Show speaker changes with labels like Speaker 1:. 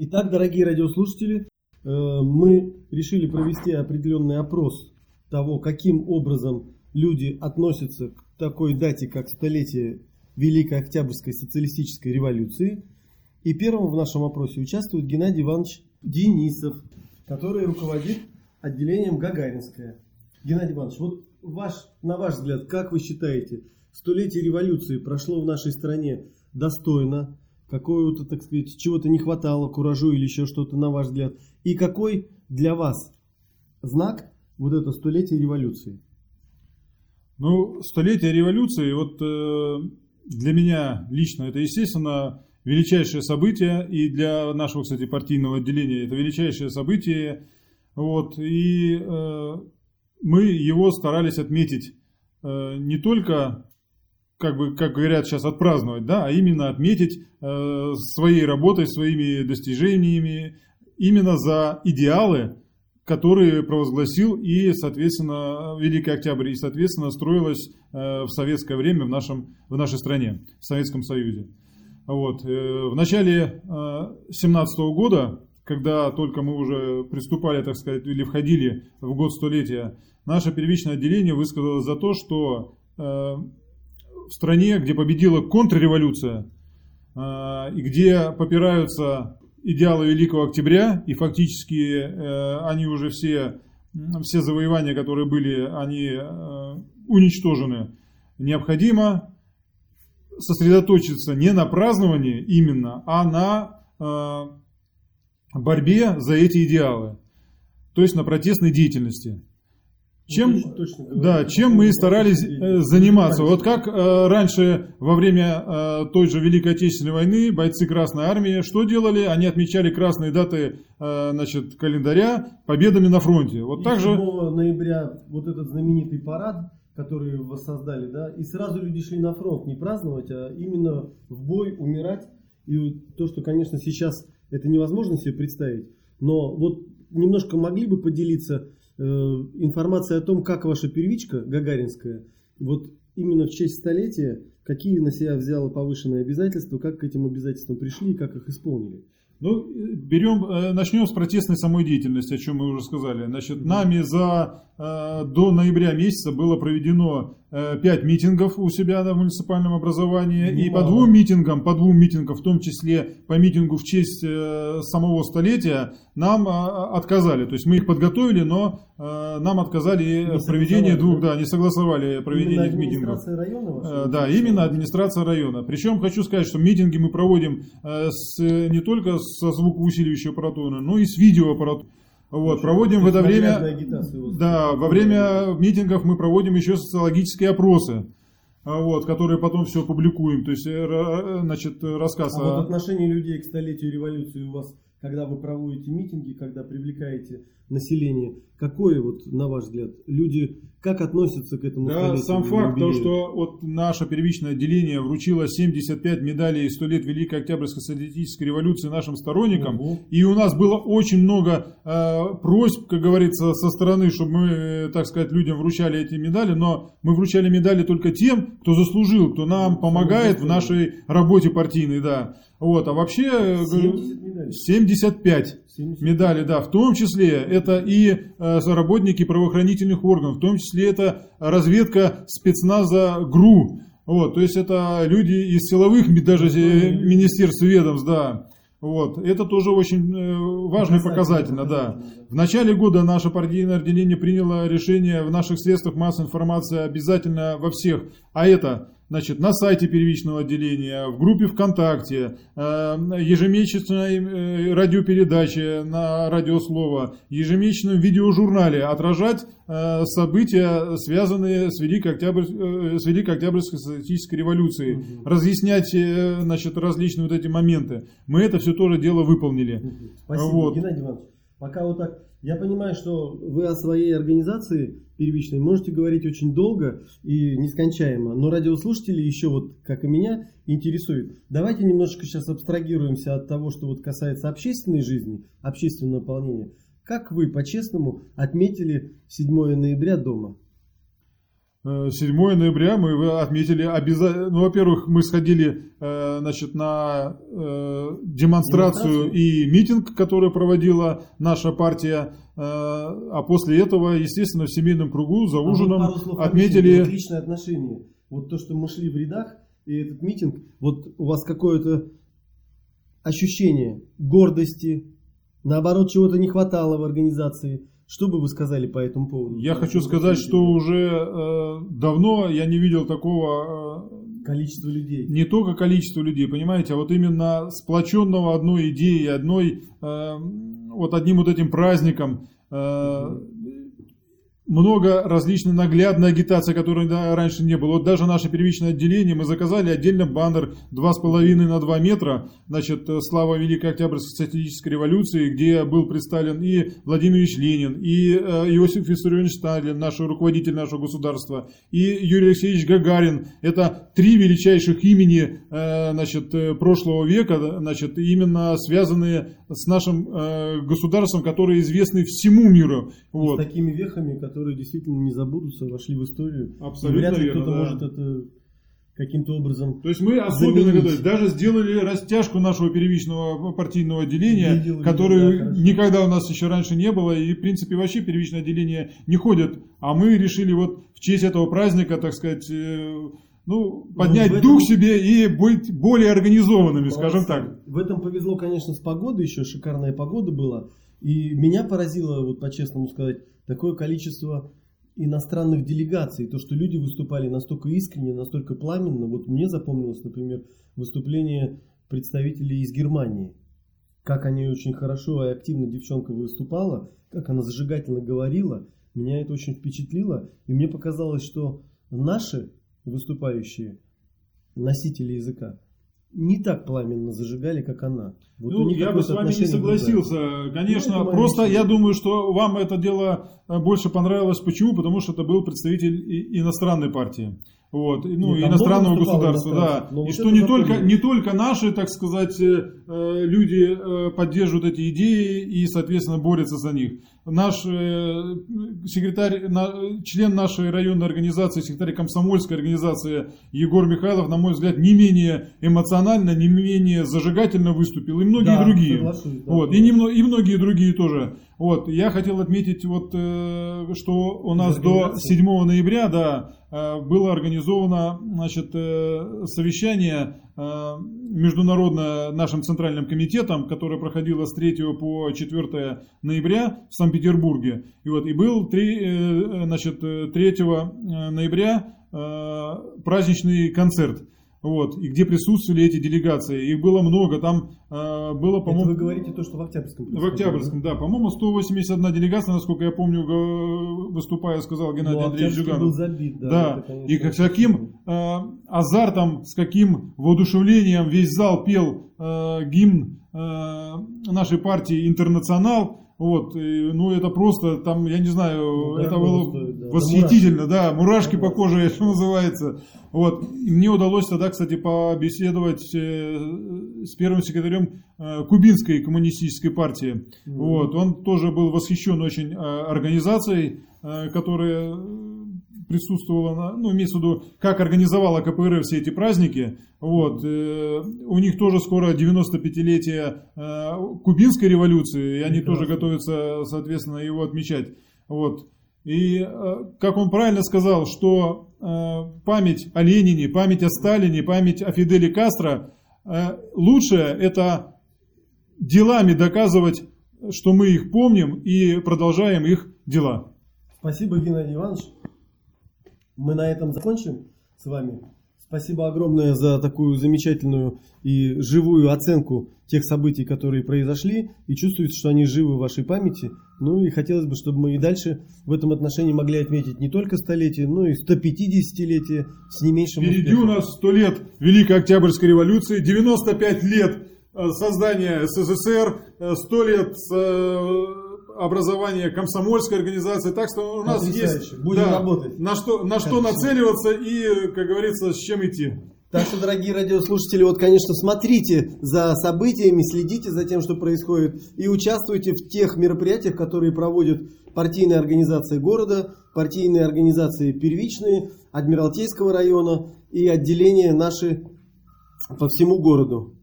Speaker 1: Итак, дорогие радиослушатели, э, мы решили провести определенный опрос того, каким образом люди относятся к такой дате, как столетие Великой Октябрьской социалистической революции. И первым в нашем опросе участвует Геннадий Иванович Денисов, который руководит отделением Гагаринская. Геннадий Иванович, вот ваш, на ваш взгляд, как вы считаете, столетие революции прошло в нашей стране достойно, какого-то, так сказать, чего-то не хватало, куражу или еще что-то, на ваш взгляд? И какой для вас знак вот это столетие революции?
Speaker 2: Ну, столетие революции, вот э, для меня лично это, естественно, величайшее событие, и для нашего, кстати, партийного отделения это величайшее событие. Вот, и э, мы его старались отметить э, не только как бы, как говорят сейчас, отпраздновать, да, а именно отметить э, своей работой, своими достижениями, именно за идеалы, которые провозгласил и, соответственно, Великий Октябрь, и, соответственно, строилось э, в советское время в, нашем, в нашей стране, в Советском Союзе. Вот. Э, в начале 17 -го года, когда только мы уже приступали, так сказать, или входили в год столетия, наше первичное отделение высказалось за то, что э, в стране, где победила контрреволюция, э, и где попираются идеалы Великого Октября, и фактически э, они уже все, все завоевания, которые были, они уничтожены. Необходимо сосредоточиться не на праздновании именно, а на борьбе за эти идеалы, то есть на протестной деятельности. Чем, ну, точно, точно да, чем мы старались э, заниматься. Вот как э, раньше во время э, той же Великой Отечественной войны бойцы Красной Армии что делали? Они отмечали красные даты э, значит, календаря победами на фронте. Вот
Speaker 1: и
Speaker 2: так 7
Speaker 1: ноября вот этот знаменитый парад, который воссоздали, да, и сразу люди шли на фронт не праздновать, а именно в бой умирать. И то, что, конечно, сейчас это невозможно себе представить, но вот немножко могли бы поделиться информация о том, как ваша первичка гагаринская, вот именно в честь столетия, какие на себя взяла повышенные обязательства, как к этим обязательствам пришли и как их исполнили.
Speaker 2: Ну, берем, э, начнем с протестной самой деятельности, о чем мы уже сказали. Значит, нами за, э, до ноября месяца было проведено 5 митингов у себя на муниципальном образовании. Ну, и по двум митингам, по двум митингам, в том числе по митингу в честь самого столетия, нам отказали. То есть мы их подготовили, но нам отказали в проведении двух, да, не согласовали проведение этих митингов. Района да, именно администрация района. Причем хочу сказать, что митинги мы проводим с, не только со звукоусиливающей аппаратурой, но и с видеоаппаратурой. Вот, проводим в это время, да, во время митингов мы проводим еще социологические опросы, а, вот, которые потом все публикуем, то есть, э, э, значит, рассказ.
Speaker 1: А о... вот отношение людей к столетию революции у вас, когда вы проводите митинги, когда привлекаете население, какое вот, на ваш взгляд, люди как относятся к этому?
Speaker 2: Да, сам факт, то, что вот наше первичное отделение вручило 75 медалей 100 лет Великой Октябрьской социалистической революции нашим сторонникам. Угу. И у нас было очень много э, просьб, как говорится, со стороны, чтобы мы, э, так сказать, людям вручали эти медали. Но мы вручали медали только тем, кто заслужил, кто нам помогает в нашей работе партийной, да. Вот, а вообще 70 75 медали, да, в том числе это и э, работники правоохранительных органов, в том числе это разведка спецназа ГРУ, вот, то есть это люди из силовых даже министерств ведомств, да. Вот. Это тоже очень э, важно и показательно. Да. В начале года наше партийное отделение приняло решение в наших средствах массовой информации обязательно во всех, а это значит, на сайте первичного отделения, в группе ВКонтакте, э, ежемесячной э, радиопередаче на радиослово, ежемесячном видеожурнале отражать э, события, связанные с Великой, Октябрь, с Великой Октябрьской социалистической революцией, угу. разъяснять значит, различные вот эти моменты. Мы это все тоже дело выполнили.
Speaker 1: Спасибо, вот. Геннадий Иванович. Пока вот так, я понимаю, что вы о своей организации первичной можете говорить очень долго и нескончаемо, но радиослушатели еще вот, как и меня, интересуют. Давайте немножечко сейчас абстрагируемся от того, что вот касается общественной жизни, общественного наполнения. Как вы, по-честному, отметили 7 ноября дома?
Speaker 2: 7 ноября мы отметили обязательно, ну, во-первых, мы сходили э, значит, на э, демонстрацию, демонстрацию? и митинг, который проводила наша партия, э, а после этого, естественно, в семейном кругу за ужином а вот отметили...
Speaker 1: Вот личное отношение. Вот то, что мы шли в рядах, и этот митинг, вот у вас какое-то ощущение гордости, наоборот, чего-то не хватало в организации – что бы вы сказали по этому поводу?
Speaker 2: Я хочу сказать, что уже э, давно я не видел такого
Speaker 1: э, количества людей.
Speaker 2: Не только количество людей, понимаете, а вот именно сплоченного одной идеей, одной э, вот одним вот этим праздником. Э, много различной наглядной агитации, которой раньше не было. Вот даже наше первичное отделение, мы заказали отдельно баннер 2,5 на 2 метра, значит, слава Великой Октябрьской социалистической революции, где был представлен и Владимир Ильич Ленин, и э, Иосиф Виссарионович Сталин, наш руководитель нашего государства, и Юрий Алексеевич Гагарин. Это три величайших имени э, значит, прошлого века, значит, именно связанные с нашим э, государством, которые известны всему миру.
Speaker 1: Вот. С такими вехами, которые которые действительно не забудутся, вошли в историю.
Speaker 2: Абсолютно Вряд ли
Speaker 1: кто-то
Speaker 2: да.
Speaker 1: может это каким-то образом.
Speaker 2: То есть мы особенно готовились. Даже сделали растяжку нашего первичного партийного отделения, видел, которое видел, да, никогда у нас еще раньше не было. И, в принципе, вообще первичное отделение не ходят. А мы решили вот в честь этого праздника, так сказать, э, ну, поднять ну, дух себе и быть более организованными, Молодцы. скажем так.
Speaker 1: В этом повезло, конечно, с погодой, еще шикарная погода была. И меня поразило, вот по-честному сказать, такое количество иностранных делегаций, то, что люди выступали настолько искренне, настолько пламенно. Вот мне запомнилось, например, выступление представителей из Германии. Как они очень хорошо и активно девчонка выступала, как она зажигательно говорила. Меня это очень впечатлило. И мне показалось, что наши выступающие носители языка, не так пламенно зажигали, как она.
Speaker 2: Вот ну, я бы с вами не согласился. Другое. Конечно, ну, просто я думаю, что вам это дело больше понравилось. Почему? Потому что это был представитель иностранной партии. Вот, ну, Нет, иностранного государства, да. И что не только, не только наши, так сказать, э, э, люди поддерживают эти идеи и, соответственно, борются за них наш э, секретарь, член нашей районной организации, секретарь комсомольской организации Егор Михайлов, на мой взгляд, не менее эмоционально, не менее зажигательно выступил, и многие да, другие. Да, вот, и, не, и многие другие тоже. Вот, я хотел отметить, вот, э, что у нас до 7 ноября да, э, было организовано значит, э, совещание международное нашим центральным комитетом, которое проходило с 3 по 4 ноября в Санкт-Петербурге. И, вот, и был 3, значит, 3 ноября праздничный концерт вот, и где присутствовали эти делегации. Их было много, там э, было, по-моему...
Speaker 1: вы говорите то, что в Октябрьском.
Speaker 2: В Октябрьском, да. да. По-моему, 181 делегация, насколько я помню, выступая, сказал Геннадий ну, Андреевич Жиганов.
Speaker 1: был забит, да.
Speaker 2: да. Это, конечно, и как, с каким э, азартом, с каким воодушевлением весь зал пел э, гимн э, нашей партии «Интернационал». Вот, и, ну это просто, там, я не знаю, ну, это было стоит, да. восхитительно, да, мурашки да, по коже, что называется. Вот, и мне удалось тогда, кстати, побеседовать э, с первым секретарем э, Кубинской коммунистической партии. Mm-hmm. Вот, он тоже был восхищен очень э, организацией, которая присутствовала, на, ну, имеется в виду, как организовала КПРФ все эти праздники. Вот, э, у них тоже скоро 95-летие э, кубинской революции, и они Прекрасно. тоже готовятся, соответственно, его отмечать. Вот. И, э, как он правильно сказал, что э, память о Ленине, память о Сталине, память о Фиделе Кастро, э, лучшее это делами доказывать, что мы их помним и продолжаем их дела.
Speaker 1: Спасибо, Геннадий Иванович мы на этом закончим с вами. Спасибо огромное за такую замечательную и живую оценку тех событий, которые произошли, и чувствуется, что они живы в вашей памяти. Ну и хотелось бы, чтобы мы и дальше в этом отношении могли отметить не только столетие, но и 150-летие с не меньшим
Speaker 2: Впереди успехом. у нас 100 лет Великой Октябрьской революции, 95 лет э, создания СССР, 100 э, лет э, образование комсомольской организации. Так что у нас есть
Speaker 1: Будем да, работать.
Speaker 2: на что, на что нацеливаться и, как говорится, с чем идти.
Speaker 1: Так что, дорогие радиослушатели, вот, конечно, смотрите за событиями, следите за тем, что происходит, и участвуйте в тех мероприятиях, которые проводят партийные организации города, партийные организации первичные, Адмиралтейского района и отделения наши по всему городу.